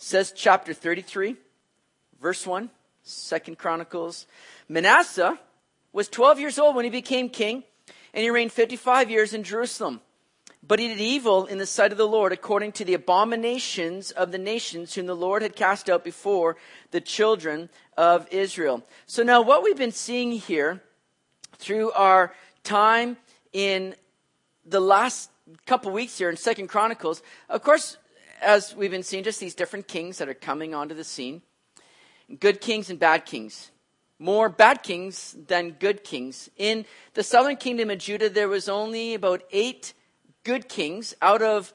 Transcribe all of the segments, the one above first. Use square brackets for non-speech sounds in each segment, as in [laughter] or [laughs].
says chapter 33, verse 1, Second Chronicles. Manasseh was 12 years old when he became king, and he reigned 55 years in Jerusalem. But he did evil in the sight of the Lord according to the abominations of the nations whom the Lord had cast out before the children of Israel. So now what we've been seeing here through our time in the last couple weeks here in Second Chronicles, of course, as we've been seeing, just these different kings that are coming onto the scene. Good kings and bad kings. More bad kings than good kings. In the southern kingdom of Judah, there was only about eight good kings out of,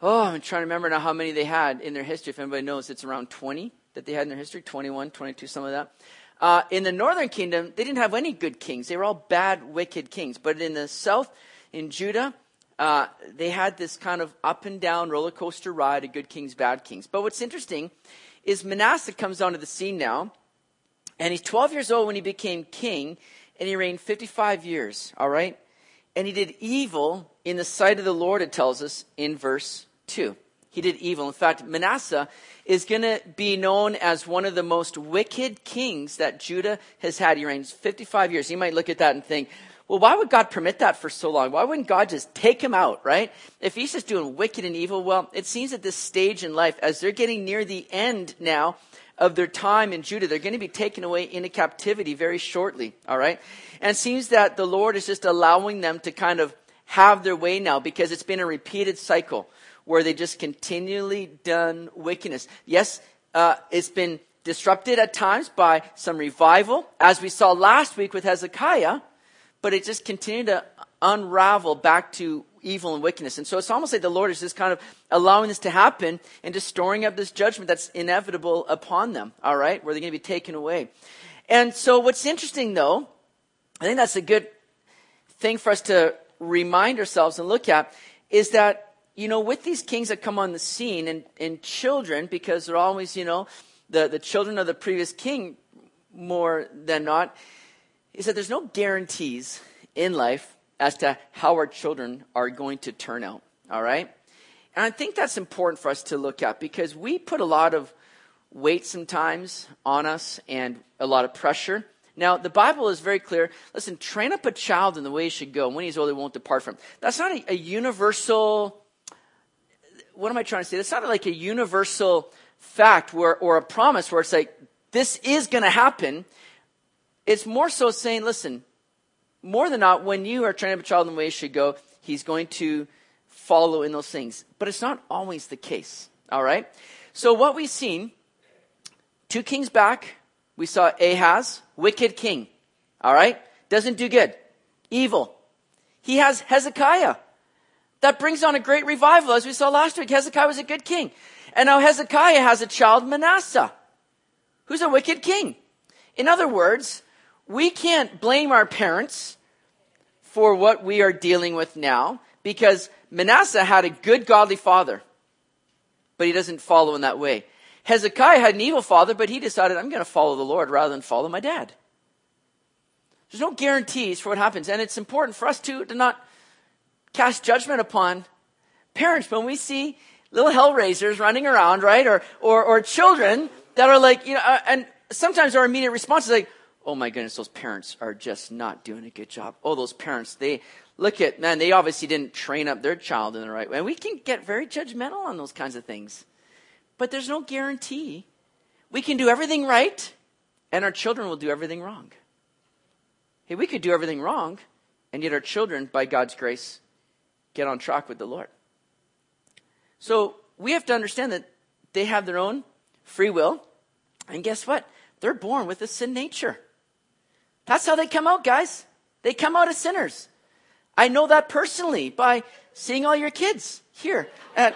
oh, I'm trying to remember now how many they had in their history. If anybody knows, it's around 20 that they had in their history 21, 22, some of that. Uh, in the northern kingdom, they didn't have any good kings. They were all bad, wicked kings. But in the south, in Judah, uh, they had this kind of up and down roller coaster ride of good kings, bad kings. But what's interesting is Manasseh comes onto the scene now, and he's 12 years old when he became king, and he reigned 55 years, all right? And he did evil in the sight of the Lord, it tells us in verse 2. He did evil. In fact, Manasseh is going to be known as one of the most wicked kings that Judah has had. He reigns 55 years. You might look at that and think, well, why would God permit that for so long? Why wouldn't God just take him out, right? If he's just doing wicked and evil, well, it seems at this stage in life, as they're getting near the end now of their time in Judah, they're going to be taken away into captivity very shortly, all right? And it seems that the Lord is just allowing them to kind of have their way now because it's been a repeated cycle where they just continually done wickedness. Yes, uh, it's been disrupted at times by some revival, as we saw last week with Hezekiah, but it just continued to unravel back to evil and wickedness. And so it's almost like the Lord is just kind of allowing this to happen and just storing up this judgment that's inevitable upon them, all right, where they're going to be taken away. And so what's interesting though, I think that's a good thing for us to remind ourselves and look at, is that, you know, with these kings that come on the scene and, and children, because they're always, you know, the, the children of the previous king more than not, is that there's no guarantees in life as to how our children are going to turn out. All right? And I think that's important for us to look at because we put a lot of weight sometimes on us and a lot of pressure. Now, the Bible is very clear. Listen, train up a child in the way he should go, and when he's old, he won't depart from. That's not a, a universal. What am I trying to say? That's not like a universal fact where, or a promise where it's like, this is going to happen. It's more so saying, listen, more than not, when you are training up a child in the way he should go, he's going to follow in those things. But it's not always the case. All right? So what we've seen, two kings back, we saw Ahaz, wicked king. All right? Doesn't do good. Evil. He has Hezekiah. That brings on a great revival, as we saw last week. Hezekiah was a good king. And now Hezekiah has a child, Manasseh, who's a wicked king. In other words, we can't blame our parents for what we are dealing with now because Manasseh had a good godly father, but he doesn't follow in that way. Hezekiah had an evil father, but he decided, I'm going to follow the Lord rather than follow my dad. There's no guarantees for what happens. And it's important for us to, to not cast judgment upon parents when we see little hellraisers running around, right? Or, or, or children that are like, you know, uh, and sometimes our immediate response is like, oh my goodness, those parents are just not doing a good job. Oh, those parents, they look at, man, they obviously didn't train up their child in the right way. And we can get very judgmental on those kinds of things. But there's no guarantee. We can do everything right, and our children will do everything wrong. Hey, we could do everything wrong, and yet our children, by God's grace, get on track with the Lord. So we have to understand that they have their own free will, and guess what? They're born with a sin nature. That's how they come out, guys. They come out as sinners. I know that personally by seeing all your kids here at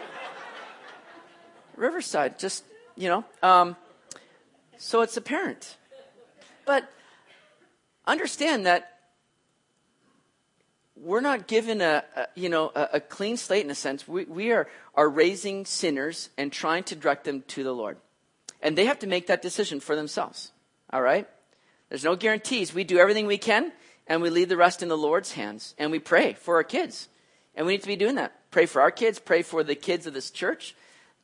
Riverside. Just, you know, um, so it's apparent. But understand that we're not given a, a you know a, a, clean slate in a sense. We, we are are raising sinners and trying to direct them to the Lord, and they have to make that decision for themselves. All right. There's no guarantees. We do everything we can and we leave the rest in the Lord's hands and we pray for our kids. And we need to be doing that. Pray for our kids, pray for the kids of this church,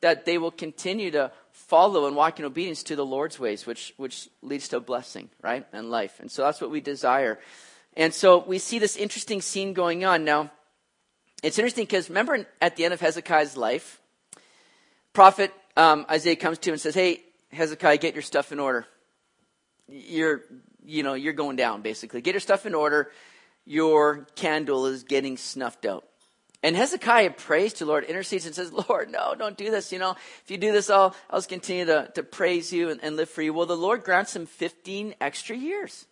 that they will continue to follow and walk in obedience to the Lord's ways, which, which leads to blessing, right? And life. And so that's what we desire. And so we see this interesting scene going on. Now, it's interesting because remember at the end of Hezekiah's life, prophet um, Isaiah comes to him and says, Hey, Hezekiah, get your stuff in order. You're, you know, you're going down, basically. Get your stuff in order. Your candle is getting snuffed out. And Hezekiah prays to Lord, intercedes and says, Lord, no, don't do this. You know, if you do this, I'll, I'll just continue to, to praise you and, and live for you. Well, the Lord grants him 15 extra years.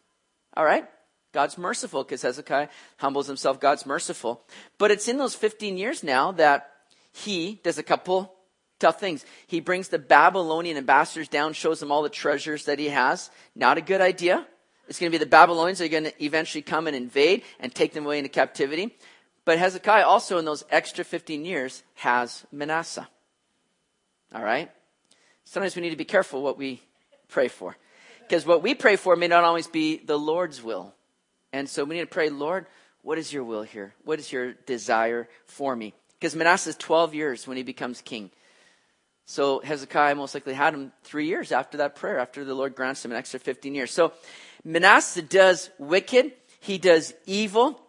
All right? God's merciful because Hezekiah humbles himself. God's merciful. But it's in those 15 years now that he does a couple tough things. He brings the Babylonian ambassadors down, shows them all the treasures that he has. Not a good idea. It's going to be the Babylonians that are going to eventually come and invade and take them away into captivity. But Hezekiah also in those extra 15 years has Manasseh. All right? Sometimes we need to be careful what we pray for. Because what we pray for may not always be the Lord's will. And so we need to pray, Lord, what is your will here? What is your desire for me? Because Manasseh is 12 years when he becomes king. So Hezekiah most likely had him three years after that prayer, after the Lord grants him an extra 15 years. So Manasseh does wicked, he does evil,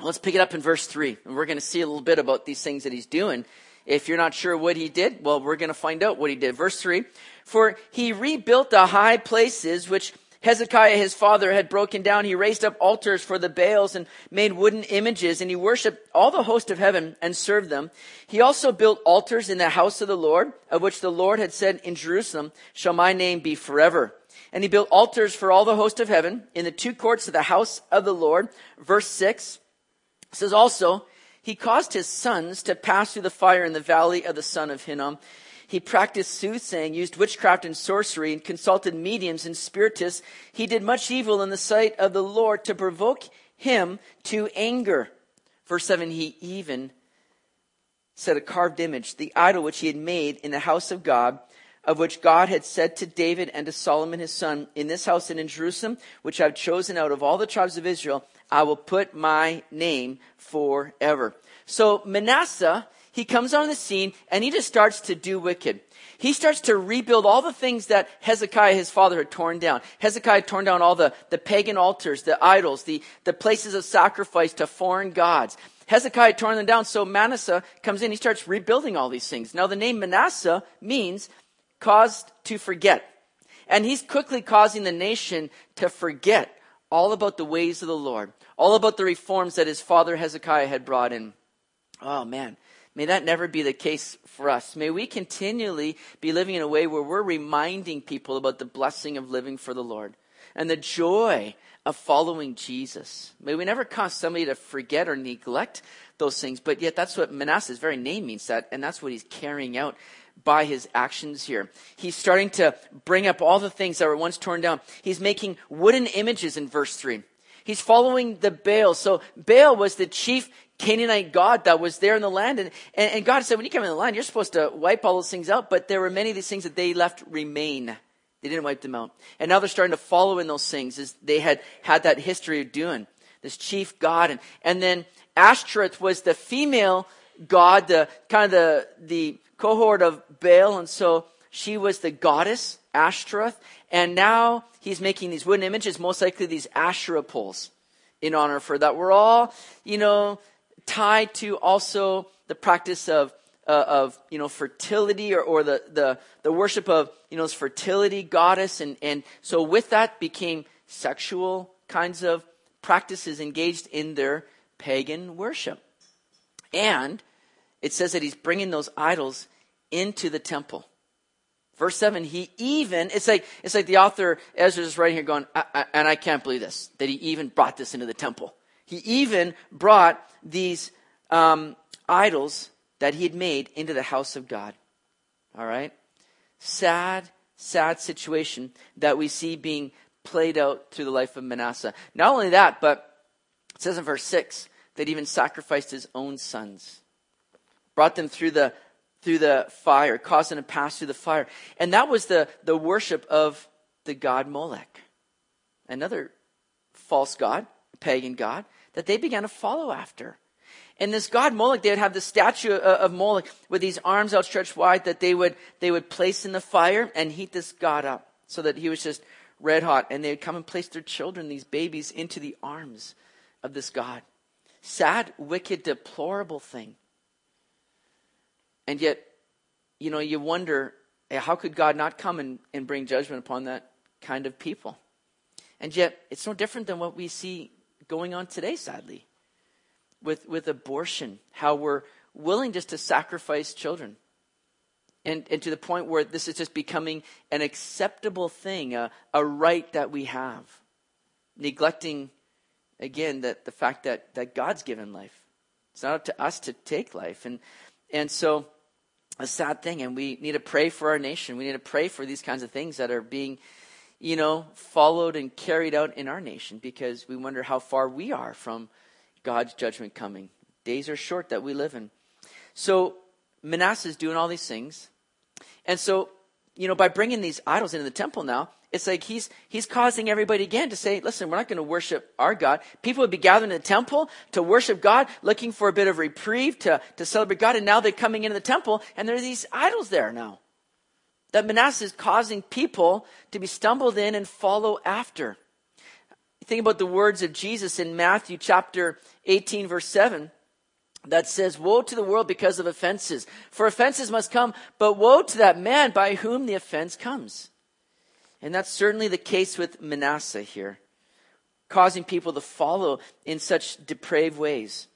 Let's pick it up in verse 3. And we're going to see a little bit about these things that he's doing. If you're not sure what he did, well, we're going to find out what he did. Verse 3 For he rebuilt the high places which Hezekiah his father had broken down. He raised up altars for the Baals and made wooden images, and he worshiped all the host of heaven and served them. He also built altars in the house of the Lord, of which the Lord had said, In Jerusalem shall my name be forever. And he built altars for all the host of heaven in the two courts of the house of the Lord. Verse 6 says also, he caused his sons to pass through the fire in the valley of the son of Hinnom. He practiced soothsaying, used witchcraft and sorcery, and consulted mediums and spiritists. He did much evil in the sight of the Lord to provoke him to anger. Verse 7 He even set a carved image, the idol which he had made in the house of God, of which God had said to David and to Solomon his son, In this house and in Jerusalem, which I've chosen out of all the tribes of Israel, I will put my name forever. So Manasseh, he comes on the scene and he just starts to do wicked. He starts to rebuild all the things that Hezekiah, his father, had torn down. Hezekiah had torn down all the, the pagan altars, the idols, the, the places of sacrifice to foreign gods. Hezekiah torn them down, so Manasseh comes in, he starts rebuilding all these things. Now the name Manasseh means caused to forget. And he's quickly causing the nation to forget all about the ways of the Lord, all about the reforms that his father Hezekiah had brought in. Oh man, may that never be the case for us. May we continually be living in a way where we're reminding people about the blessing of living for the Lord and the joy of following Jesus. May we never cause somebody to forget or neglect those things, but yet that's what Manasseh's very name means that, and that's what he's carrying out by his actions here. He's starting to bring up all the things that were once torn down. He's making wooden images in verse 3. He's following the Baal. So Baal was the chief Canaanite god that was there in the land. And, and, and God said, when you come in the land, you're supposed to wipe all those things out. But there were many of these things that they left remain. They didn't wipe them out. And now they're starting to follow in those things as they had had that history of doing. This chief god. And, and then Ashtoreth was the female god, the kind of the, the cohort of Baal, and so she was the goddess, Ashtoreth, and now he's making these wooden images, most likely these Asherah poles in honor her, that were all, you know, tied to also the practice of uh, of you know fertility or, or the, the the worship of you know this fertility goddess and and so with that became sexual kinds of practices engaged in their pagan worship and it says that he's bringing those idols into the temple. Verse 7, he even, it's like, it's like the author Ezra is writing here going, I, I, and I can't believe this, that he even brought this into the temple. He even brought these um, idols that he had made into the house of God. All right? Sad, sad situation that we see being played out through the life of Manasseh. Not only that, but it says in verse 6 that even sacrificed his own sons, brought them through the through the fire, caused them pass through the fire. And that was the, the worship of the god Molech, another false god, pagan god, that they began to follow after. And this god Moloch, they would have the statue uh, of Moloch with these arms outstretched wide that they would, they would place in the fire and heat this god up so that he was just red hot. And they would come and place their children, these babies, into the arms of this god. Sad, wicked, deplorable thing. And yet, you know, you wonder eh, how could God not come and, and bring judgment upon that kind of people? And yet, it's no different than what we see going on today, sadly, with, with abortion, how we're willing just to sacrifice children. And, and to the point where this is just becoming an acceptable thing, a, a right that we have. Neglecting, again, that the fact that, that God's given life. It's not up to us to take life. And, and so, a sad thing. And we need to pray for our nation. We need to pray for these kinds of things that are being, you know, followed and carried out in our nation because we wonder how far we are from God's judgment coming. Days are short that we live in. So Manasseh is doing all these things. And so, you know, by bringing these idols into the temple now, it's like he's, he's causing everybody again to say, listen, we're not going to worship our God. People would be gathering in the temple to worship God, looking for a bit of reprieve to, to celebrate God. And now they're coming into the temple and there are these idols there now. That Manasseh is causing people to be stumbled in and follow after. Think about the words of Jesus in Matthew chapter 18 verse 7 that says, Woe to the world because of offenses. For offenses must come, but woe to that man by whom the offense comes. And that's certainly the case with Manasseh here, causing people to follow in such depraved ways.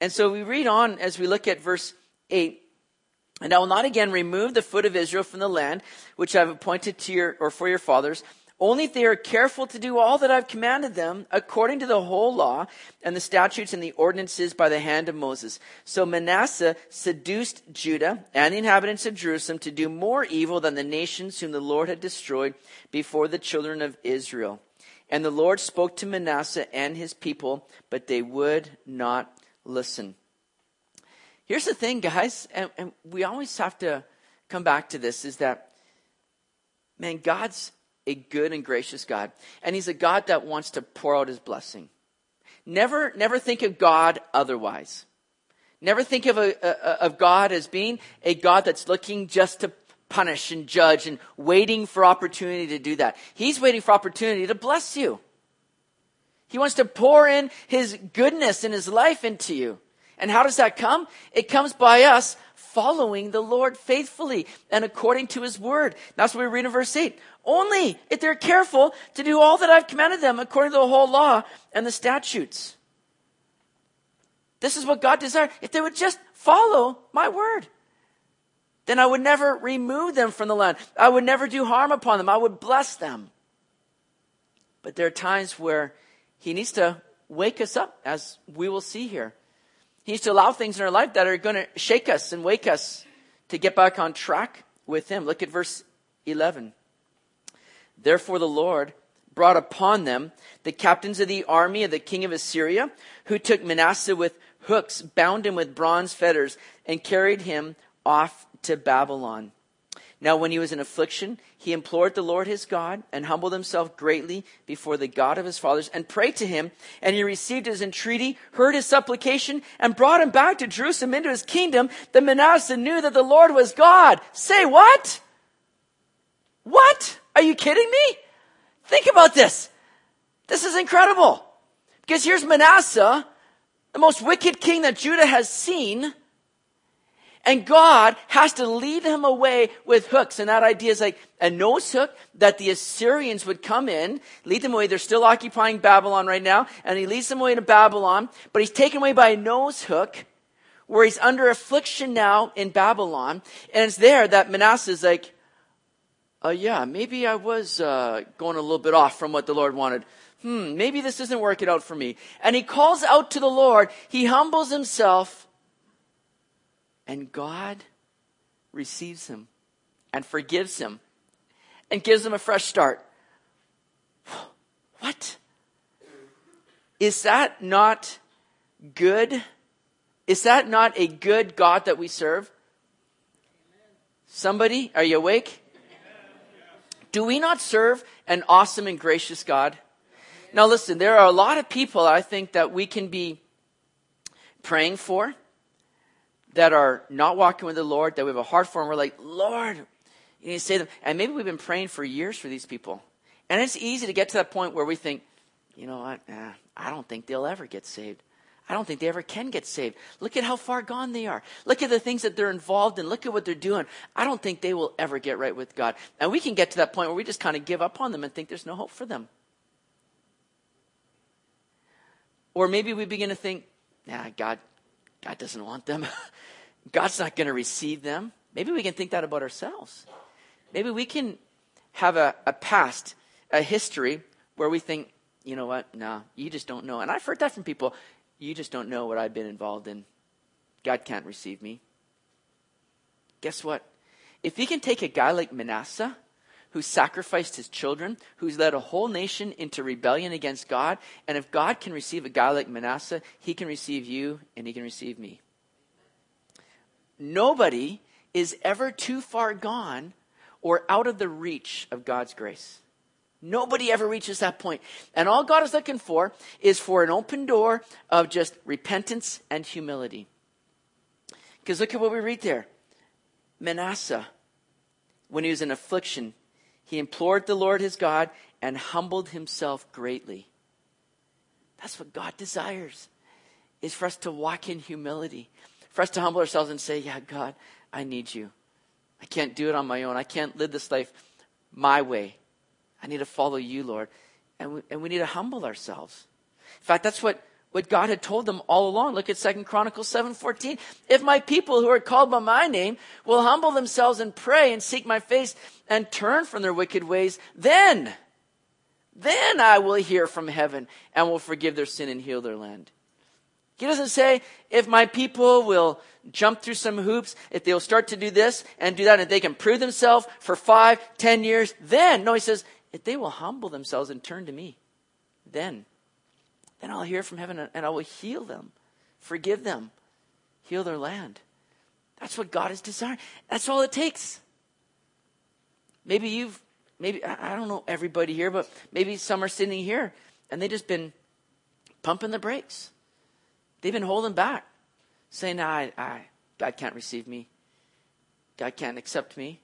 And so we read on as we look at verse 8. And I will not again remove the foot of Israel from the land which I have appointed to your, or for your fathers, only if they are careful to do all that I've commanded them according to the whole law and the statutes and the ordinances by the hand of Moses. So Manasseh seduced Judah and the inhabitants of Jerusalem to do more evil than the nations whom the Lord had destroyed before the children of Israel. And the Lord spoke to Manasseh and his people, but they would not listen. Here's the thing, guys, and, and we always have to come back to this is that, man, God's a good and gracious God. And He's a God that wants to pour out His blessing. Never, never think of God otherwise. Never think of, a, a, of God as being a God that's looking just to punish and judge and waiting for opportunity to do that. He's waiting for opportunity to bless you. He wants to pour in His goodness and His life into you. And how does that come? It comes by us following the Lord faithfully and according to His word. That's what we read in verse 8. Only if they're careful to do all that I've commanded them according to the whole law and the statutes. This is what God desires. If they would just follow my word, then I would never remove them from the land. I would never do harm upon them. I would bless them. But there are times where he needs to wake us up, as we will see here. He needs to allow things in our life that are going to shake us and wake us to get back on track with him. Look at verse 11. Therefore, the Lord brought upon them the captains of the army of the king of Assyria, who took Manasseh with hooks, bound him with bronze fetters, and carried him off to Babylon. Now, when he was in affliction, he implored the Lord his God and humbled himself greatly before the God of his fathers and prayed to him. And he received his entreaty, heard his supplication, and brought him back to Jerusalem into his kingdom. Then Manasseh knew that the Lord was God. Say what? What? Are you kidding me? Think about this. This is incredible. Because here's Manasseh, the most wicked king that Judah has seen. And God has to lead him away with hooks. And that idea is like a nose hook that the Assyrians would come in, lead them away. They're still occupying Babylon right now. And he leads them away to Babylon, but he's taken away by a nose hook where he's under affliction now in Babylon. And it's there that Manasseh is like, uh, yeah, maybe I was uh, going a little bit off from what the Lord wanted. Hmm, maybe this isn't working out for me. And he calls out to the Lord. He humbles himself. And God receives him and forgives him and gives him a fresh start. What? Is that not good? Is that not a good God that we serve? Somebody, are you awake? Do we not serve an awesome and gracious God? Now listen, there are a lot of people I think that we can be praying for that are not walking with the Lord, that we have a heart for, and we're like, Lord, you need to save them. And maybe we've been praying for years for these people. And it's easy to get to that point where we think, you know what, I don't think they'll ever get saved. I don't think they ever can get saved. Look at how far gone they are. Look at the things that they're involved in. Look at what they're doing. I don't think they will ever get right with God. And we can get to that point where we just kind of give up on them and think there's no hope for them. Or maybe we begin to think, nah, God, God doesn't want them. [laughs] God's not going to receive them. Maybe we can think that about ourselves. Maybe we can have a, a past, a history where we think, you know what? No, you just don't know. And I've heard that from people. You just don't know what I've been involved in. God can't receive me. Guess what? If he can take a guy like Manasseh, who sacrificed his children, who's led a whole nation into rebellion against God, and if God can receive a guy like Manasseh, he can receive you and he can receive me. Nobody is ever too far gone or out of the reach of God's grace. Nobody ever reaches that point. And all God is looking for is for an open door of just repentance and humility. Because look at what we read there. Manasseh, when he was in affliction, he implored the Lord his God and humbled himself greatly. That's what God desires, is for us to walk in humility, for us to humble ourselves and say, Yeah, God, I need you. I can't do it on my own. I can't live this life my way. I need to follow you, Lord. And we, and we need to humble ourselves. In fact, that's what, what God had told them all along. Look at Second Chronicles 7:14. If my people who are called by my name will humble themselves and pray and seek my face and turn from their wicked ways, then, then I will hear from heaven and will forgive their sin and heal their land. He doesn't say, if my people will jump through some hoops, if they'll start to do this and do that, and they can prove themselves for five, ten years, then, no, he says, if they will humble themselves and turn to me, then, then I'll hear from heaven and I will heal them, forgive them, heal their land. That's what God is desiring. That's all it takes. Maybe you've, maybe, I don't know everybody here, but maybe some are sitting here and they just been pumping the brakes. They've been holding back, saying, I, I, God can't receive me. God can't accept me.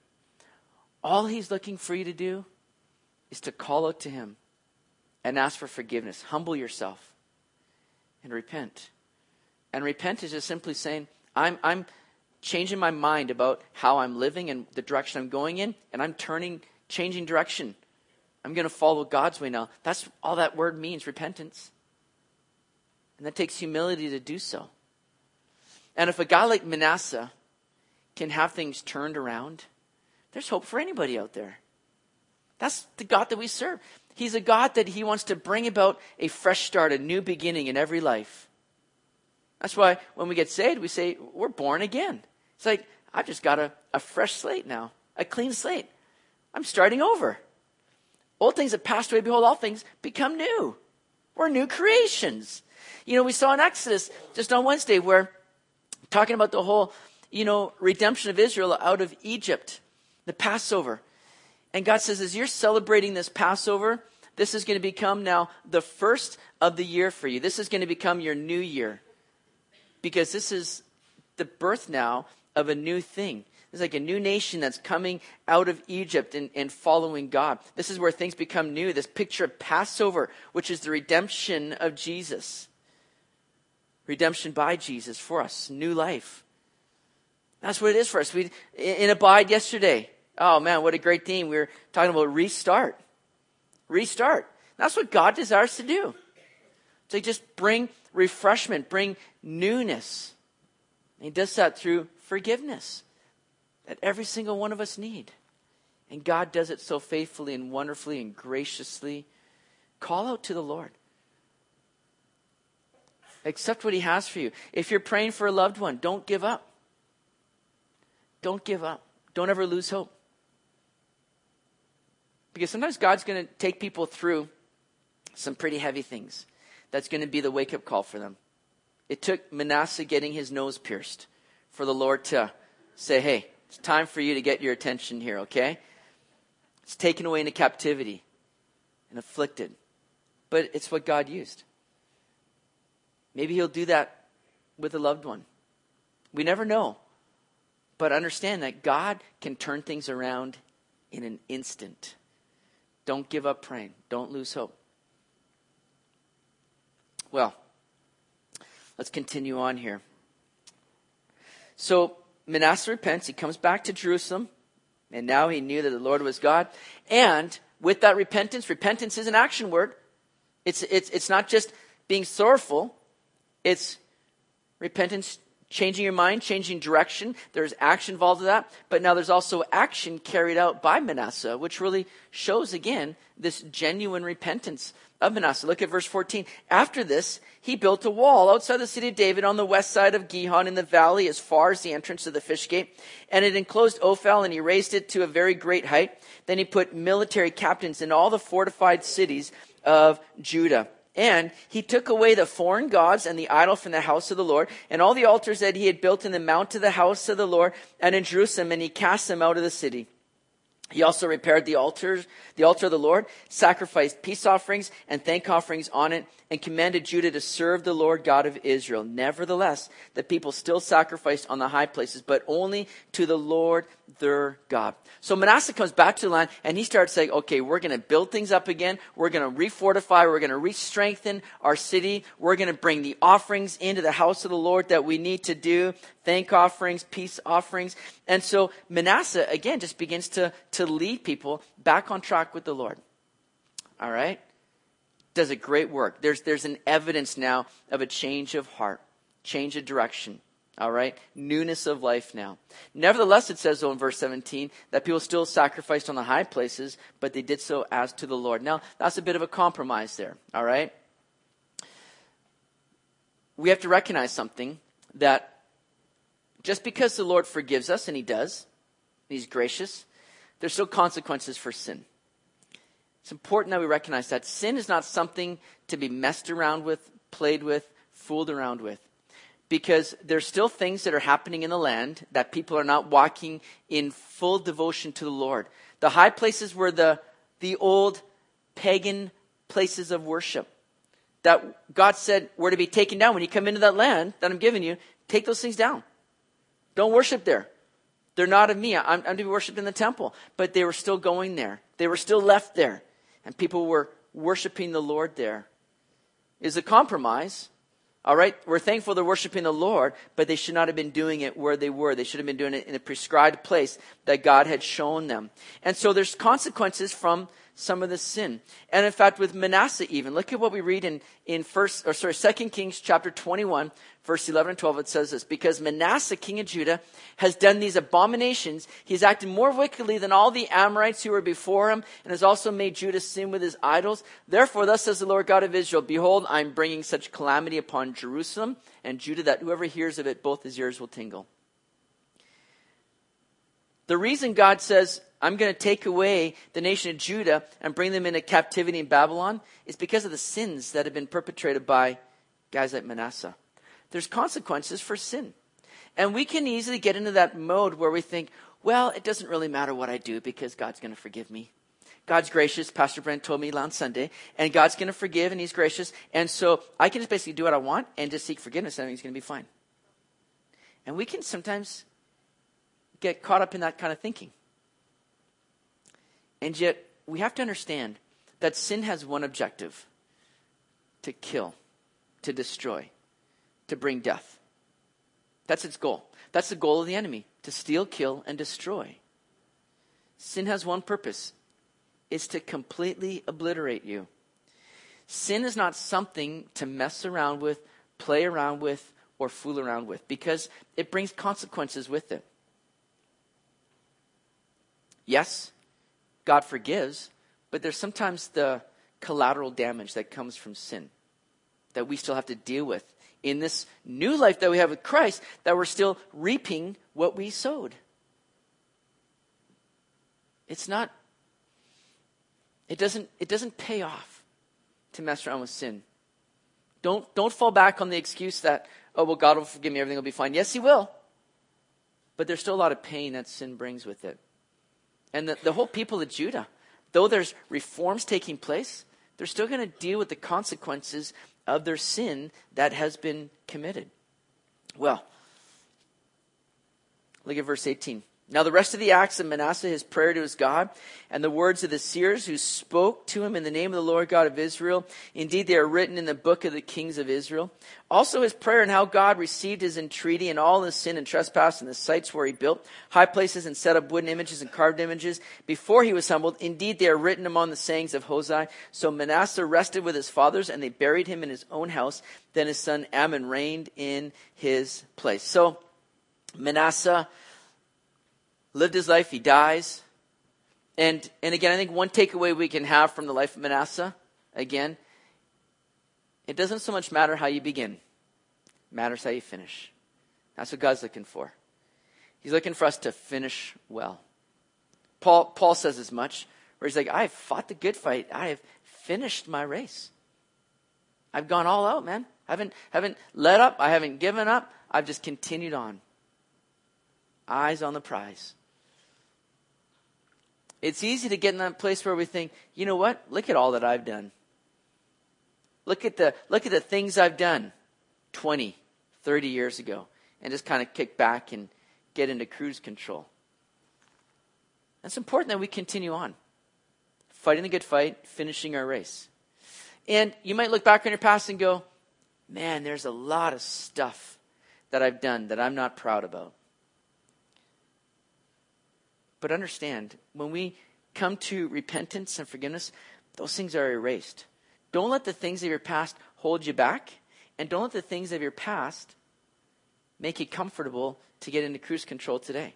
All He's looking for you to do is to call out to Him and ask for forgiveness. Humble yourself and repent. And repent is just simply saying, I'm, I'm changing my mind about how I'm living and the direction I'm going in, and I'm turning, changing direction. I'm going to follow God's way now. That's all that word means repentance. And that takes humility to do so. And if a guy like Manasseh can have things turned around, there's hope for anybody out there. That's the God that we serve. He's a God that He wants to bring about a fresh start, a new beginning in every life. That's why when we get saved, we say, we're born again. It's like, I've just got a, a fresh slate now, a clean slate. I'm starting over. Old things have passed away, behold, all things become new. We're new creations. You know, we saw in Exodus just on Wednesday where talking about the whole, you know, redemption of Israel out of Egypt, the Passover. And God says, as you're celebrating this Passover, this is going to become now the first of the year for you. This is going to become your new year. Because this is the birth now of a new thing. It's like a new nation that's coming out of Egypt and, and following God. This is where things become new. This picture of Passover, which is the redemption of Jesus. Redemption by Jesus for us. New life. That's what it is for us. We in Abide yesterday. Oh man, what a great theme. We were talking about restart. Restart. That's what God desires to do. To just bring refreshment, bring newness. And he does that through forgiveness that every single one of us need. And God does it so faithfully and wonderfully and graciously. Call out to the Lord. Accept what He has for you. If you're praying for a loved one, don't give up. Don't give up. Don't ever lose hope. Because sometimes God's going to take people through some pretty heavy things. That's going to be the wake up call for them. It took Manasseh getting his nose pierced for the Lord to say, hey, it's time for you to get your attention here, okay? It's taken away into captivity and afflicted. But it's what God used. Maybe He'll do that with a loved one. We never know. But understand that God can turn things around in an instant. Don't give up praying. Don't lose hope. Well, let's continue on here. So Manasseh repents. He comes back to Jerusalem. And now he knew that the Lord was God. And with that repentance, repentance is an action word. It's, it's, it's not just being sorrowful, it's repentance, changing your mind, changing direction. There's action involved with that. But now there's also action carried out by Manasseh, which really shows again this genuine repentance of Manasseh. Look at verse 14. After this, he built a wall outside the city of David on the west side of Gihon in the valley as far as the entrance of the fish gate. And it enclosed Ophel and he raised it to a very great height. Then he put military captains in all the fortified cities of Judah. And he took away the foreign gods and the idol from the house of the Lord, and all the altars that he had built in the mount of the house of the Lord and in Jerusalem, and he cast them out of the city. He also repaired the altars, the altar of the Lord, sacrificed peace offerings and thank offerings on it, and commanded Judah to serve the Lord God of Israel. Nevertheless, the people still sacrificed on the high places, but only to the Lord their God. So Manasseh comes back to the land and he starts saying, okay, we're going to build things up again. We're going to refortify. We're going to re-strengthen our city. We're going to bring the offerings into the house of the Lord that we need to do. Thank offerings, peace offerings. And so Manasseh, again, just begins to, to lead people back on track with the Lord. All right? Does a great work. There's, there's an evidence now of a change of heart, change of direction. All right? Newness of life now. Nevertheless, it says, though, in verse 17, that people still sacrificed on the high places, but they did so as to the Lord. Now, that's a bit of a compromise there. All right? We have to recognize something that just because the Lord forgives us, and He does, and He's gracious, there's still consequences for sin. It's important that we recognize that sin is not something to be messed around with, played with, fooled around with because there's still things that are happening in the land that people are not walking in full devotion to the Lord. The high places were the, the old pagan places of worship that God said were to be taken down. When you come into that land that I'm giving you, take those things down. Don't worship there. They're not of me. I'm, I'm to be worshiped in the temple. But they were still going there. They were still left there. And people were worshiping the Lord there. Is a compromise all right, we're thankful they're worshiping the Lord, but they should not have been doing it where they were. They should have been doing it in a prescribed place that God had shown them. And so there's consequences from some of the sin. And in fact, with Manasseh even, look at what we read in, in first, or sorry, second Kings chapter 21, verse 11 and 12. It says this, because Manasseh, king of Judah, has done these abominations. He's acted more wickedly than all the Amorites who were before him and has also made Judah sin with his idols. Therefore, thus says the Lord God of Israel, behold, I'm bringing such calamity upon Jerusalem and Judah that whoever hears of it, both his ears will tingle. The reason God says, I'm going to take away the nation of Judah and bring them into captivity in Babylon is because of the sins that have been perpetrated by guys like Manasseh. There's consequences for sin. And we can easily get into that mode where we think, well, it doesn't really matter what I do because God's going to forgive me. God's gracious. Pastor Brent told me last Sunday, and God's going to forgive and He's gracious. And so I can just basically do what I want and just seek forgiveness and everything's going to be fine. And we can sometimes get caught up in that kind of thinking. And yet, we have to understand that sin has one objective to kill, to destroy, to bring death. That's its goal. That's the goal of the enemy to steal, kill, and destroy. Sin has one purpose is to completely obliterate you. Sin is not something to mess around with, play around with, or fool around with because it brings consequences with it. Yes, God forgives, but there's sometimes the collateral damage that comes from sin that we still have to deal with in this new life that we have with Christ, that we're still reaping what we sowed. It's not, it doesn't, it doesn't pay off to mess around with sin. Don't, don't fall back on the excuse that, oh, well, God will forgive me, everything will be fine. Yes, He will. But there's still a lot of pain that sin brings with it. And the, the whole people of Judah, though there's reforms taking place, they're still going to deal with the consequences of their sin that has been committed. Well, look at verse 18. Now, the rest of the acts of Manasseh, his prayer to his God, and the words of the seers who spoke to him in the name of the Lord God of Israel, indeed they are written in the book of the kings of Israel. Also, his prayer and how God received his entreaty and all his sin and trespass and the sites where he built high places and set up wooden images and carved images before he was humbled. Indeed, they are written among the sayings of Hosea. So Manasseh rested with his fathers, and they buried him in his own house. Then his son Amon reigned in his place. So, Manasseh lived his life, he dies. And, and again, I think one takeaway we can have from the life of Manasseh, again, it doesn't so much matter how you begin, it matters how you finish. That's what God's looking for. He's looking for us to finish well. Paul, Paul says as much, where he's like, I have fought the good fight. I have finished my race. I've gone all out, man. I haven't, haven't let up. I haven't given up. I've just continued on. Eyes on the prize. It's easy to get in that place where we think, you know what? Look at all that I've done. Look at the, look at the things I've done 20, 30 years ago and just kind of kick back and get into cruise control. It's important that we continue on, fighting the good fight, finishing our race. And you might look back on your past and go, man, there's a lot of stuff that I've done that I'm not proud about. But understand, when we come to repentance and forgiveness, those things are erased. Don't let the things of your past hold you back, and don't let the things of your past make you comfortable to get into cruise control today.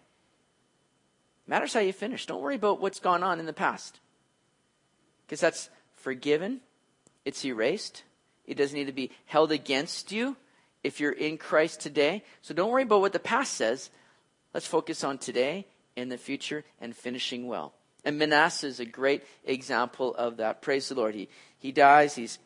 Matters how you finish. Don't worry about what's gone on in the past. Because that's forgiven, it's erased, it doesn't need to be held against you if you're in Christ today. So don't worry about what the past says. Let's focus on today in the future and finishing well. And Manasseh is a great example of that. Praise the Lord. He, he dies, he's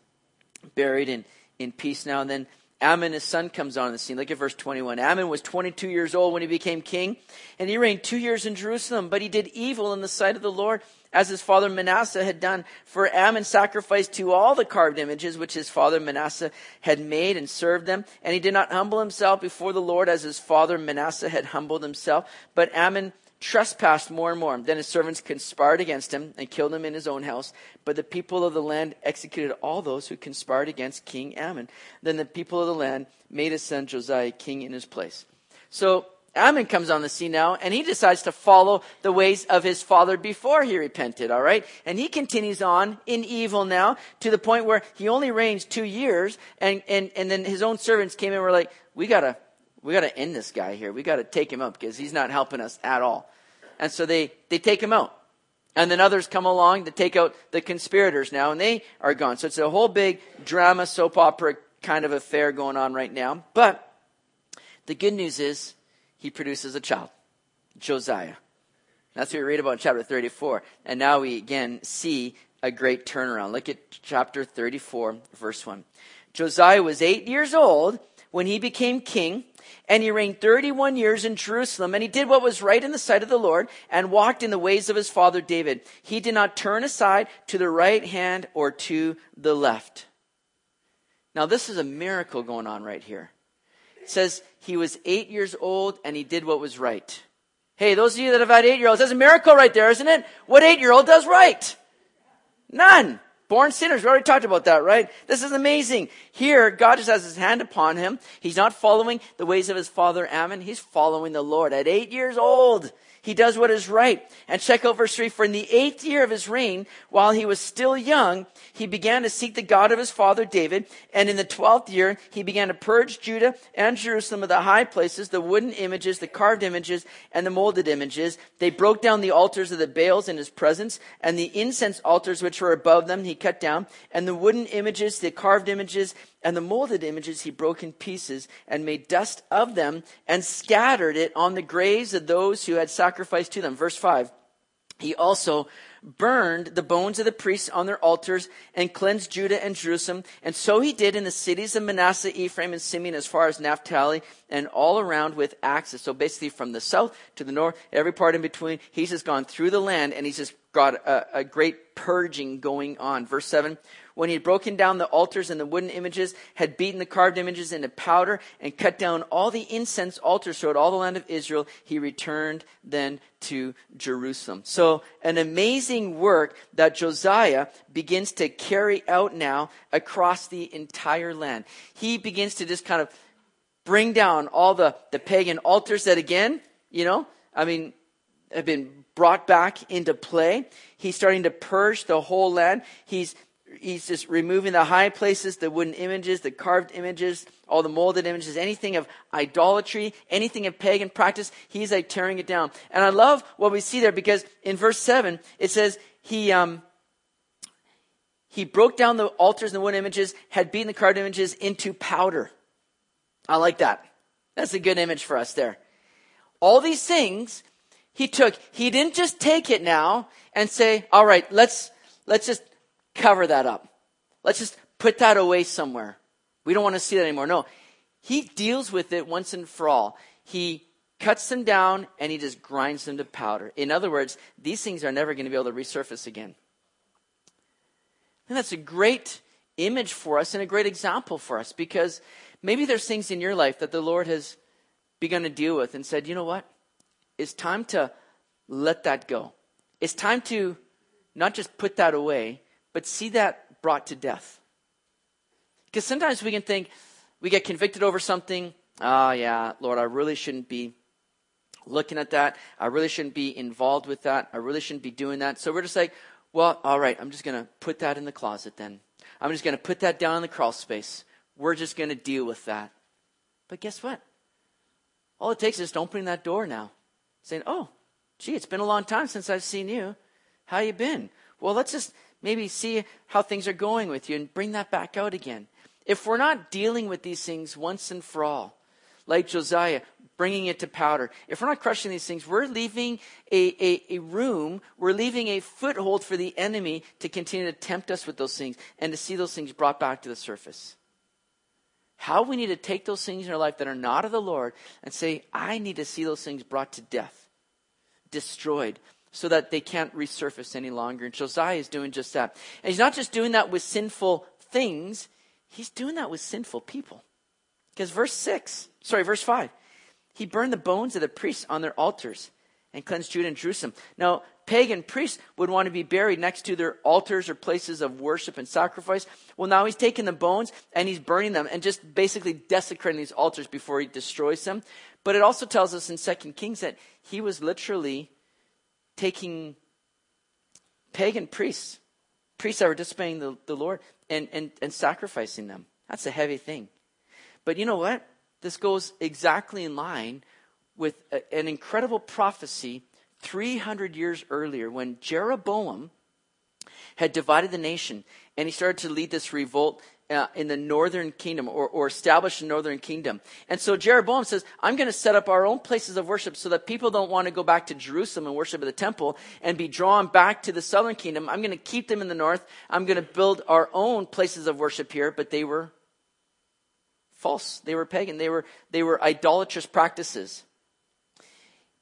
buried in, in peace now. And then Amon, his son, comes on the scene. Look at verse 21. Amon was 22 years old when he became king, and he reigned two years in Jerusalem. But he did evil in the sight of the Lord, as his father Manasseh had done. For Amon sacrificed to all the carved images which his father Manasseh had made and served them. And he did not humble himself before the Lord as his father Manasseh had humbled himself. But Amon trespassed more and more. Then his servants conspired against him and killed him in his own house. But the people of the land executed all those who conspired against King Amon. Then the people of the land made his son Josiah king in his place. So Amon comes on the scene now, and he decides to follow the ways of his father before he repented, all right? And he continues on in evil now to the point where he only reigns two years, and, and, and then his own servants came in and were like, we gotta, we got to end this guy here. We got to take him out because he's not helping us at all. And so they, they take him out. And then others come along to take out the conspirators now, and they are gone. So it's a whole big drama, soap opera kind of affair going on right now. But the good news is he produces a child, Josiah. That's what we read about in chapter 34. And now we again see a great turnaround. Look at chapter 34, verse 1. Josiah was eight years old when he became king, and he reigned 31 years in Jerusalem, and he did what was right in the sight of the Lord, and walked in the ways of his father David. He did not turn aside to the right hand or to the left. Now, this is a miracle going on right here. It says he was eight years old and he did what was right. Hey, those of you that have had eight year olds, that's a miracle right there, isn't it? What eight year old does right? None. Born sinners. We already talked about that, right? This is amazing. Here, God just has his hand upon him. He's not following the ways of his father Amon. He's following the Lord. At eight years old, he does what is right. And check out verse 3. For in the eighth year of his reign, while he was still young, he began to seek the God of his father David. And in the twelfth year, he began to purge Judah and Jerusalem of the high places, the wooden images, the carved images, and the molded images. They broke down the altars of the Baals in his presence, and the incense altars which were above them he cut down, and the wooden images, the carved images, and the molded images he broke in pieces and made dust of them and scattered it on the graves of those who had sacrificed to them. Verse 5. He also burned the bones of the priests on their altars and cleansed Judah and Jerusalem. And so he did in the cities of Manasseh, Ephraim, and Simeon as far as Naphtali and all around with axes. So basically from the south to the north, every part in between, he's just gone through the land and he's just got a, a great purging going on. Verse 7 when he had broken down the altars and the wooden images, had beaten the carved images into powder, and cut down all the incense altars throughout all the land of Israel, he returned then to Jerusalem. So, an amazing work that Josiah begins to carry out now across the entire land. He begins to just kind of bring down all the, the pagan altars that, again, you know, I mean, have been brought back into play. He's starting to purge the whole land. He's he's just removing the high places, the wooden images, the carved images, all the molded images, anything of idolatry, anything of pagan practice. He's like tearing it down. And I love what we see there because in verse seven it says he um, he broke down the altars and the wooden images, had beaten the carved images into powder. I like that. That's a good image for us there. All these things he took. He didn't just take it now and say, "All right, let's let's just cover that up. Let's just put that away somewhere. We don't want to see that anymore. No. He deals with it once and for all. He cuts them down and he just grinds them to powder. In other words, these things are never going to be able to resurface again. And that's a great image for us and a great example for us because maybe there's things in your life that the Lord has begun to deal with and said, you know what? It's time to let that go. It's time to not just put that away, but see that brought to death. Because sometimes we can think, we get convicted over something. Oh, yeah, Lord, I really shouldn't be looking at that. I really shouldn't be involved with that. I really shouldn't be doing that. So we're just like, well, all right, I'm just going to put that in the closet then. I'm just going to put that down in the crawl space. We're just going to deal with that. But guess what? All it takes is opening that door now, saying, "Oh, gee, it's been a long time since I've seen you. How you been? Well, let's just maybe see how things are going with you and bring that back out again. If we're not dealing with these things once and for all, like Josiah, bringing it to powder, if we're not crushing these things, we're leaving a, a, a room, we're leaving a foothold for the enemy to continue to tempt us with those things and to see those things brought back to the surface. How we need to take those things in our life that are not of the Lord and say, I need to see those things brought to death, destroyed, so that they can't resurface any longer. And Josiah is doing just that. And he's not just doing that with sinful things, he's doing that with sinful people. Because verse 6, sorry, verse 5, he burned the bones of the priests on their altars and cleansed Judah and Jerusalem. Now, pagan priests would want to be buried next to their altars or places of worship and sacrifice. Well, now he's taking the bones and he's burning them and just basically desecrating these altars before he destroys them. But it also tells us in Second Kings that he was literally taking pagan priests, priests that were disobeying the, the Lord, and, and, and sacrificing them. That's a heavy thing. But you know what? This goes exactly in line with a, an incredible prophecy 300 years earlier when Jeroboam had divided the nation and he started to lead this revolt uh, in the northern kingdom or, or establish a northern kingdom. And so Jeroboam says, I'm going to set up our own places of worship so that people don't want to go back to Jerusalem and worship at the temple and be drawn back to the southern kingdom. I'm going to keep them in the north. I'm going to build our own places of worship here, but they were false. They were pagan. They were, they were idolatrous practices.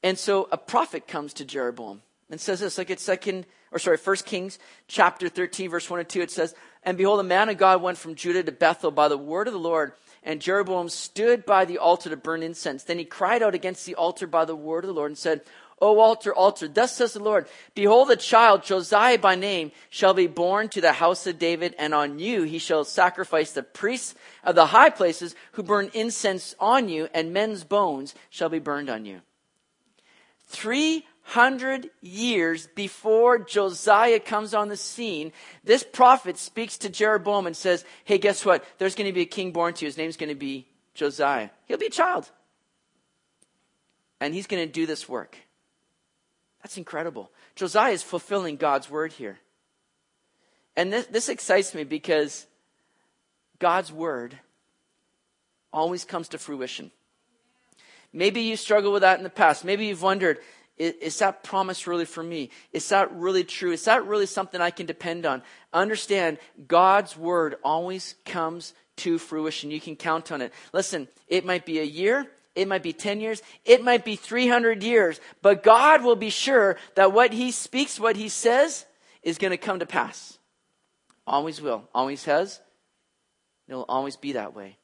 And so a prophet comes to Jeroboam and says this, like it's second, or sorry, first Kings chapter 13, verse 1 and 2, it says, and behold, a man of God went from Judah to Bethel by the word of the Lord. And Jeroboam stood by the altar to burn incense. Then he cried out against the altar by the word of the Lord and said, O altar, altar, thus says the Lord, behold, a child, Josiah by name, shall be born to the house of David, and on you he shall sacrifice the priests of the high places who burn incense on you, and men's bones shall be burned on you. Three hundred years before Josiah comes on the scene, this prophet speaks to Jeroboam and says, Hey, guess what? There's going to be a king born to you. His name's going to be Josiah. He'll be a child. And he's going to do this work. That's incredible. Josiah is fulfilling God's word here. And this, this excites me because God's word always comes to fruition. Maybe you struggled with that in the past. Maybe you've wondered, is, that promise really for me? Is that really true? Is that really something I can depend on? Understand, God's word always comes to fruition. You can count on it. Listen, it might be a year, it might be 10 years, it might be 300 years, but God will be sure that what He speaks, what He says, is going to come to pass. Always will, always has. It'll always be that way.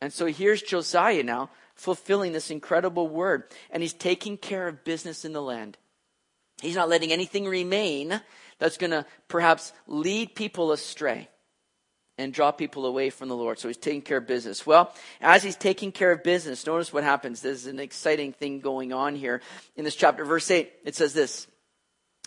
And so here's Josiah now fulfilling this incredible word, and he's taking care of business in the land. He's not letting anything remain that's going to perhaps lead people astray and draw people away from the Lord. So he's taking care of business. Well, as he's taking care of business, notice what happens. There's an exciting thing going on here in this chapter. Verse 8, it says this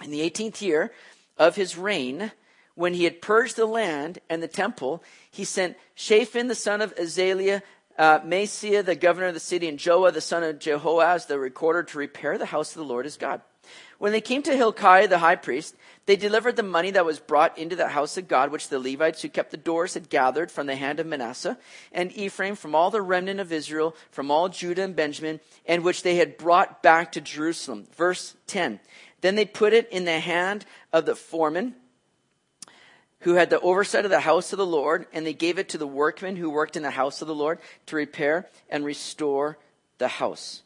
In the 18th year of his reign, when he had purged the land and the temple, he sent Shaphan the son of Azaliah, uh, Maaseiah the governor of the city, and Joah the son of Jehoaz, the recorder to repair the house of the Lord his God. When they came to Hilkiah the high priest, they delivered the money that was brought into the house of God, which the Levites who kept the doors had gathered from the hand of Manasseh and Ephraim, from all the remnant of Israel, from all Judah and Benjamin, and which they had brought back to Jerusalem. Verse 10. Then they put it in the hand of the foreman who had the oversight of the house of the Lord, and they gave it to the workmen who worked in the house of the Lord to repair and restore the house.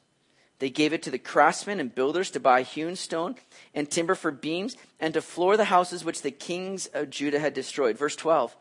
They gave it to the craftsmen and builders to buy hewn stone and timber for beams and to floor the houses which the kings of Judah had destroyed. Verse 12.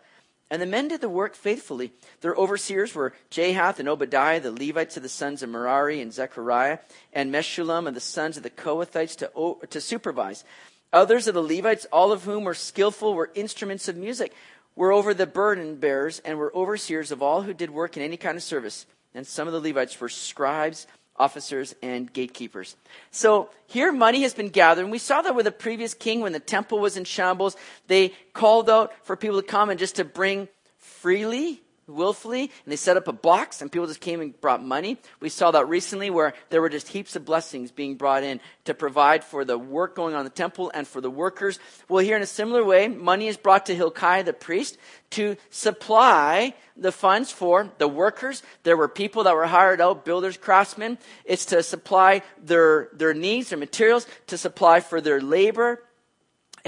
And the men did the work faithfully. Their overseers were Jahath and Obadiah, the Levites of the sons of Merari and Zechariah, and Meshullam and the sons of the Kohathites to, to supervise. Others of the Levites, all of whom were skillful, were instruments of music, were over the burden bearers, and were overseers of all who did work in any kind of service. And some of the Levites were scribes, officers, and gatekeepers. So here money has been gathered. And we saw that with the previous king when the temple was in shambles. They called out for people to come and just to bring freely willfully and they set up a box and people just came and brought money. We saw that recently where there were just heaps of blessings being brought in to provide for the work going on in the temple and for the workers. Well, here in a similar way, money is brought to Hilkiah the priest to supply the funds for the workers. There were people that were hired out, builders, craftsmen. It's to supply their, their needs, their materials, to supply for their labor,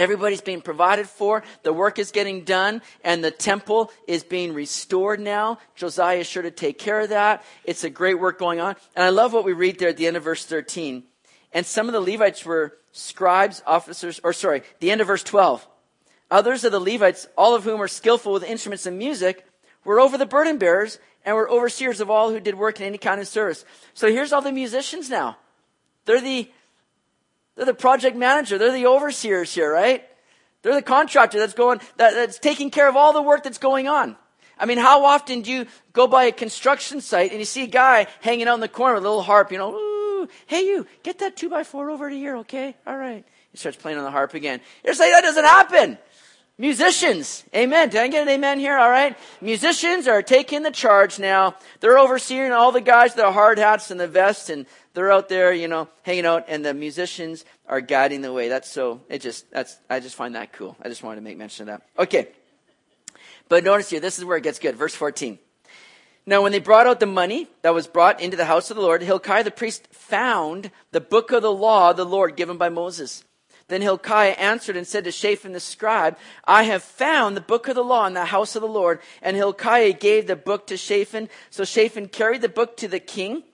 Everybody's being provided for. The work is getting done and the temple is being restored now. Josiah is sure to take care of that. It's a great work going on. And I love what we read there at the end of verse 13. And some of the Levites were scribes, officers, or sorry, the end of verse 12. Others of the Levites, all of whom were skillful with instruments and music, were over the burden bearers and were overseers of all who did work in any kind of service. So here's all the musicians now. They're the they're the project manager. They're the overseers here, right? They're the contractor that's going, that, that's taking care of all the work that's going on. I mean, how often do you go by a construction site and you see a guy hanging out in the corner with a little harp, you know, Ooh, hey you, get that two by four over to here, okay? All right. He starts playing on the harp again. You're saying that doesn't happen. Musicians, amen. Did I get an amen here? All right. Musicians are taking the charge now. They're overseeing all the guys with the hard hats and the vests, and they're out there, you know, hanging out, and the musicians are guiding the way. That's so. It just that's. I just find that cool. I just wanted to make mention of that. Okay. But notice here, this is where it gets good. Verse 14. Now, when they brought out the money that was brought into the house of the Lord, Hilkiah the priest found the book of the law of the Lord given by Moses. Then Hilkiah answered and said to Shaphan the scribe, I have found the book of the law in the house of the Lord. And Hilkiah gave the book to Shaphan. So Shaphan carried the book to the king,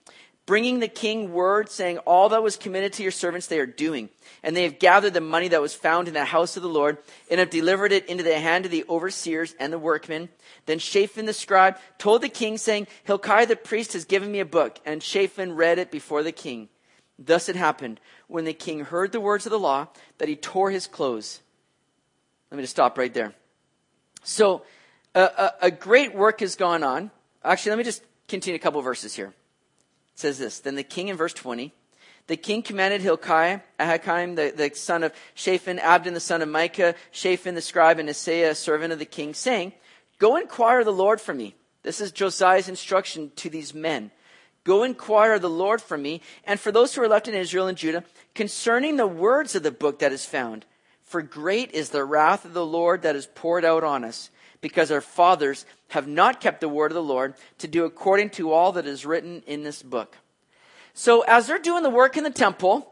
bringing the king word saying, All that was committed to your servants they are doing. And they have gathered the money that was found in the house of the Lord and have delivered it into the hand of the overseers and the workmen. Then Shaphan the scribe told the king, saying, Hilkiah the priest has given me a book. And Shaphan read it before the king. Thus it happened when the king heard the words of the law that he tore his clothes. Let me just stop right there. So, a, a great work has gone on. Actually, let me just continue a couple verses here. Says this Then the king in verse 20, the king commanded Hilkiah, Ahikam, the, the son of Shaphan, Abdon, the son of Micah, Shaphan, the scribe, and Asaiah, servant of the king, saying, Go inquire the Lord for me. This is Josiah's instruction to these men. Go inquire the Lord for me and for those who are left in Israel and Judah concerning the words of the book that is found. For great is the wrath of the Lord that is poured out on us, because our fathers have not kept the word of the Lord to do according to all that is written in this book. So as they're doing the work in the temple,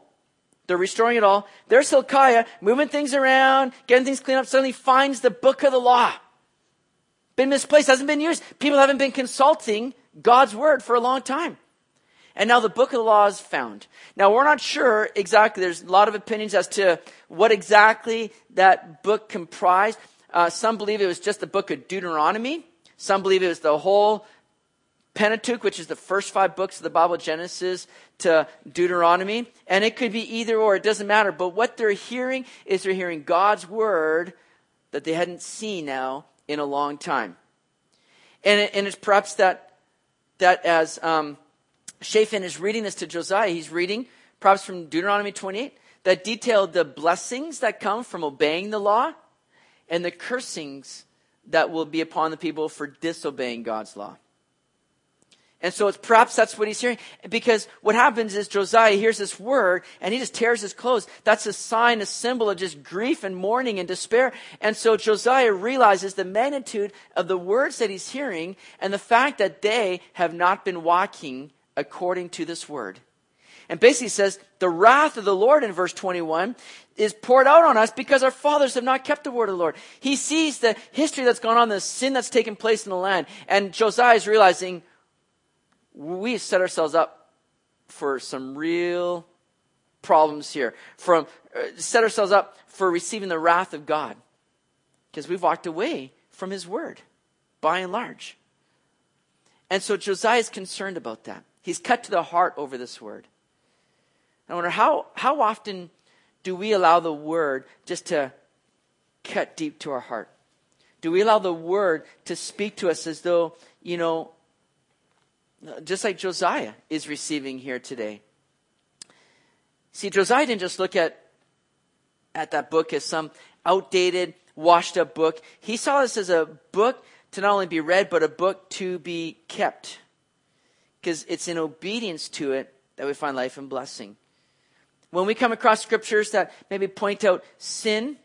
They're restoring it all. There's Hilkiah moving things around, getting things cleaned up. Suddenly finds the book of the law. Been misplaced, hasn't been used. People haven't been consulting God's word for a long time. And now the book of the law is found. Now we're not sure exactly. There's a lot of opinions as to what exactly that book comprised. Uh, some believe it was just the book of Deuteronomy. Some believe it was the whole Pentateuch, which is the first five books of the Bible, Genesis to Deuteronomy. And it could be either or, it doesn't matter. But what they're hearing is they're hearing God's word that they hadn't seen now in a long time. And, it, and it's perhaps that, that as um, Shaphan is reading this to Josiah, he's reading perhaps from Deuteronomy 28 that detailed the blessings that come from obeying the law and the cursings that will be upon the people for disobeying God's law. And so it's perhaps that's what he's hearing. Because what happens is Josiah hears this word and he just tears his clothes. That's a sign, a symbol of just grief and mourning and despair. And so Josiah realizes the magnitude of the words that he's hearing and the fact that they have not been walking according to this word. And basically says, the wrath of the Lord in verse 21 is poured out on us because our fathers have not kept the word of the Lord. He sees the history that's gone on, the sin that's taken place in the land. And Josiah is realizing, we set ourselves up for some real problems here. From uh, set ourselves up for receiving the wrath of God because we've walked away from His word, by and large. And so Josiah is concerned about that. He's cut to the heart over this word. I wonder how how often do we allow the word just to cut deep to our heart? Do we allow the word to speak to us as though, you know, just like Josiah is receiving here today. See, Josiah didn't just look at, at that book as some outdated, washed up book. He saw this as a book to not only be read, but a book to be kept. Because it's in obedience to it that we find life and blessing. When we come across scriptures that maybe point out sin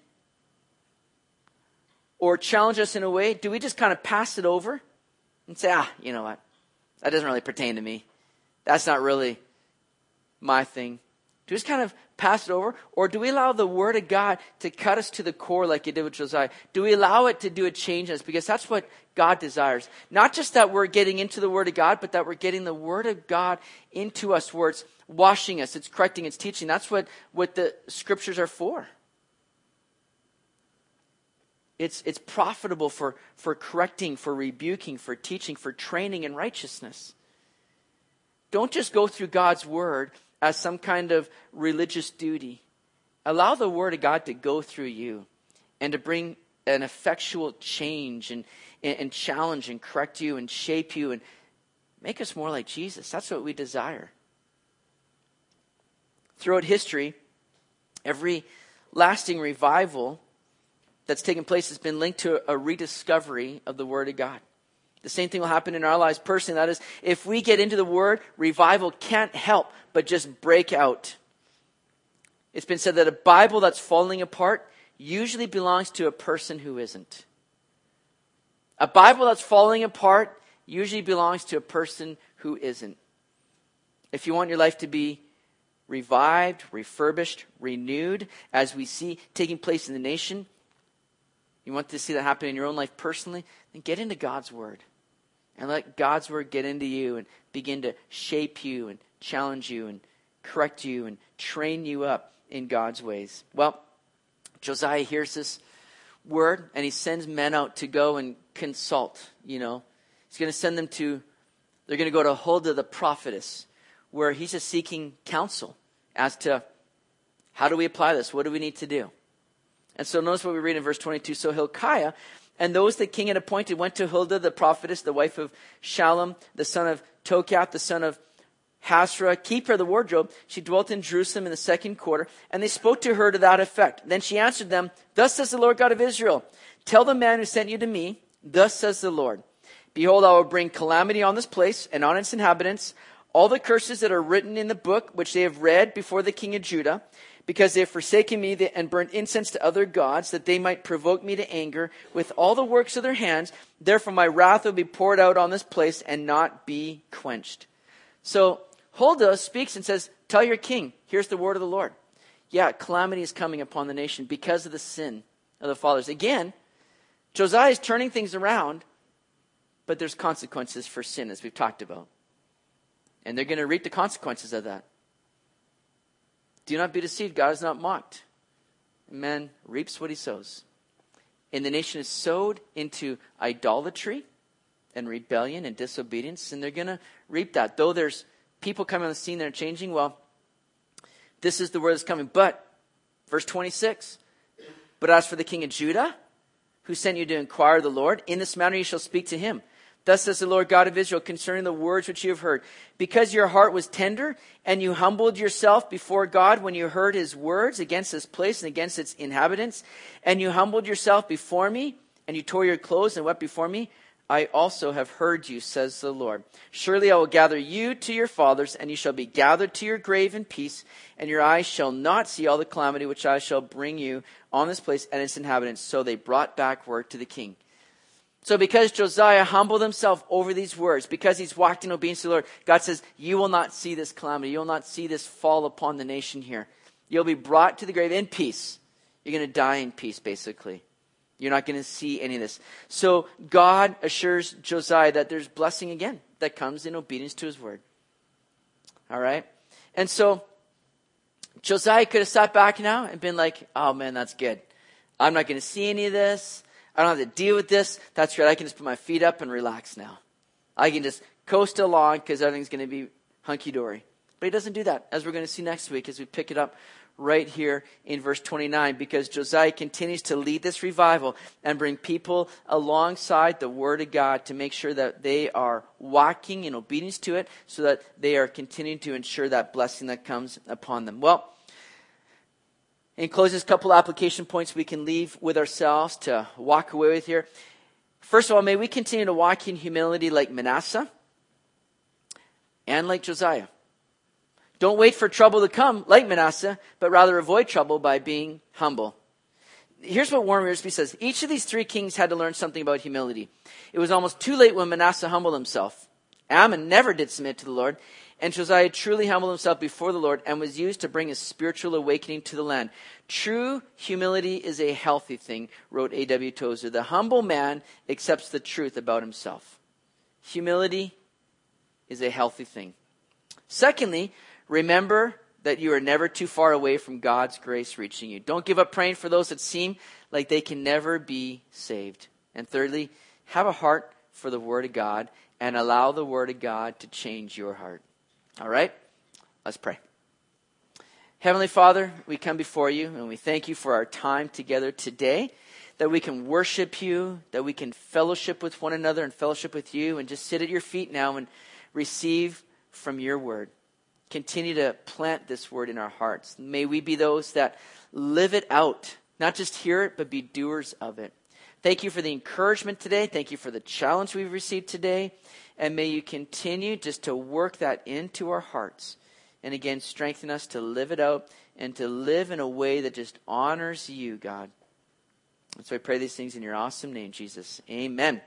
or challenge us in a way, do we just kind of pass it over and say, ah, you know what? That doesn't really pertain to me. That's not really my thing. Do we just kind of pass it over? Or do we allow the Word of God to cut us to the core like it did with Josiah? Do we allow it to do a change in us? Because that's what God desires. Not just that we're getting into the Word of God, but that we're getting the Word of God into us where it's washing us, it's correcting, it's teaching. That's what, what the Scriptures are for. It's, it's profitable for, for correcting, for rebuking, for teaching, for training in righteousness. Don't just go through God's word as some kind of religious duty. Allow the word of God to go through you and to bring an effectual change and, and, and challenge and correct you and shape you and make us more like Jesus. That's what we desire. Throughout history, every lasting revival that's taken place has been linked to a rediscovery of the Word of God. The same thing will happen in our lives personally. That is, if we get into the Word, revival can't help but just break out. It's been said that a Bible that's falling apart usually belongs to a person who isn't. A Bible that's falling apart usually belongs to a person who isn't. If you want your life to be revived, refurbished, renewed, as we see taking place in the nation, you want to see that happen in your own life personally? Then get into God's Word. And let God's Word get into you and begin to shape you and challenge you and correct you and train you up in God's ways. Well, Josiah hears this word and he sends men out to go and consult, you know. He's going to send them to, they're going to go to Huldah the prophetess, where he's just seeking counsel as to how do we apply this? What do we need to do? And so notice what we read in verse 22. So Hilkiah and those the king had appointed went to Huldah the prophetess, the wife of Shallum, the son of Tokhath, the son of Hasrah, keeper of the wardrobe. She dwelt in Jerusalem in the second quarter, and they spoke to her to that effect. Then she answered them, Thus says the Lord God of Israel, Tell the man who sent you to me, Thus says the Lord, Behold, I will bring calamity on this place and on its inhabitants, all the curses that are written in the book which they have read before the king of Judah, because they have forsaken me and burnt incense to other gods, that they might provoke me to anger with all the works of their hands. Therefore, my wrath will be poured out on this place and not be quenched. So, Huldah speaks and says, Tell your king, here's the word of the Lord. yeah, calamity is coming upon the nation because of the sin of the fathers. Again, Josiah is turning things around, but there's consequences for sin, as we've talked about. And they're going to reap the consequences of that. Do not be deceived. God is not mocked. Man reaps what he sows. And the nation is sowed into idolatry and rebellion and disobedience, and they're going to reap that. Though there's people coming on the scene that are changing, well, this is the word that's coming. But, verse 26, but as for the king of Judah, who sent you to inquire of the Lord, in this manner you shall speak to him. Thus says the Lord God of Israel concerning the words which you have heard. Because your heart was tender and you humbled yourself before God when you heard his words against this place and against its inhabitants, and you humbled yourself before me, and you tore your clothes and wept before me, I also have heard you, says the Lord. Surely I will gather you to your fathers, and you shall be gathered to your grave in peace, and your eyes shall not see all the calamity which I shall bring you on this place and its inhabitants. So they brought back word to the king. So because Josiah humbled himself over these words, because he's walked in obedience to the Lord, God says, you will not see this calamity. You will not see this fall upon the nation here. You'll be brought to the grave in peace. You're going to die in peace, basically. You're not going to see any of this. So God assures Josiah that there's blessing again that comes in obedience to his word. All right? And so Josiah could have sat back now and been like, oh man, that's good. I'm not going to see any of this. I don't have to deal with this. That's right. I can just put my feet up and relax now. I can just coast along because everything's going to be hunky dory. But he doesn't do that, as we're going to see next week as we pick it up right here in verse 29, because Josiah continues to lead this revival and bring people alongside the Word of God to make sure that they are walking in obedience to it so that they are continuing to ensure that blessing that comes upon them. Well, in closing, a couple application points we can leave with ourselves to walk away with here. First of all, may we continue to walk in humility like Manasseh and like Josiah. Don't wait for trouble to come like Manasseh, but rather avoid trouble by being humble. Here's what Warren Wiersbe says. Each of these three kings had to learn something about humility. It was almost too late when Manasseh humbled himself. Amon never did submit to the Lord, and Josiah truly humbled himself before the Lord and was used to bring a spiritual awakening to the land. True humility is a healthy thing, wrote A.W. Tozer. The humble man accepts the truth about himself. Humility is a healthy thing. Secondly, remember that you are never too far away from God's grace reaching you. Don't give up praying for those that seem like they can never be saved. And thirdly, have a heart for the Word of God and allow the Word of God to change your heart. All right? Let's pray. Heavenly Father, we come before you and we thank you for our time together today, that we can worship you, that we can fellowship with one another and fellowship with you, and just sit at your feet now and receive from your word. Continue to plant this word in our hearts. May we be those that live it out, not just hear it, but be doers of it. Thank you for the encouragement today. Thank you for the challenge we've received today. And may you continue just to work that into our hearts. And again, strengthen us to live it out and to live in a way that just honors you, God. And so I pray these things in your awesome name, Jesus. Amen.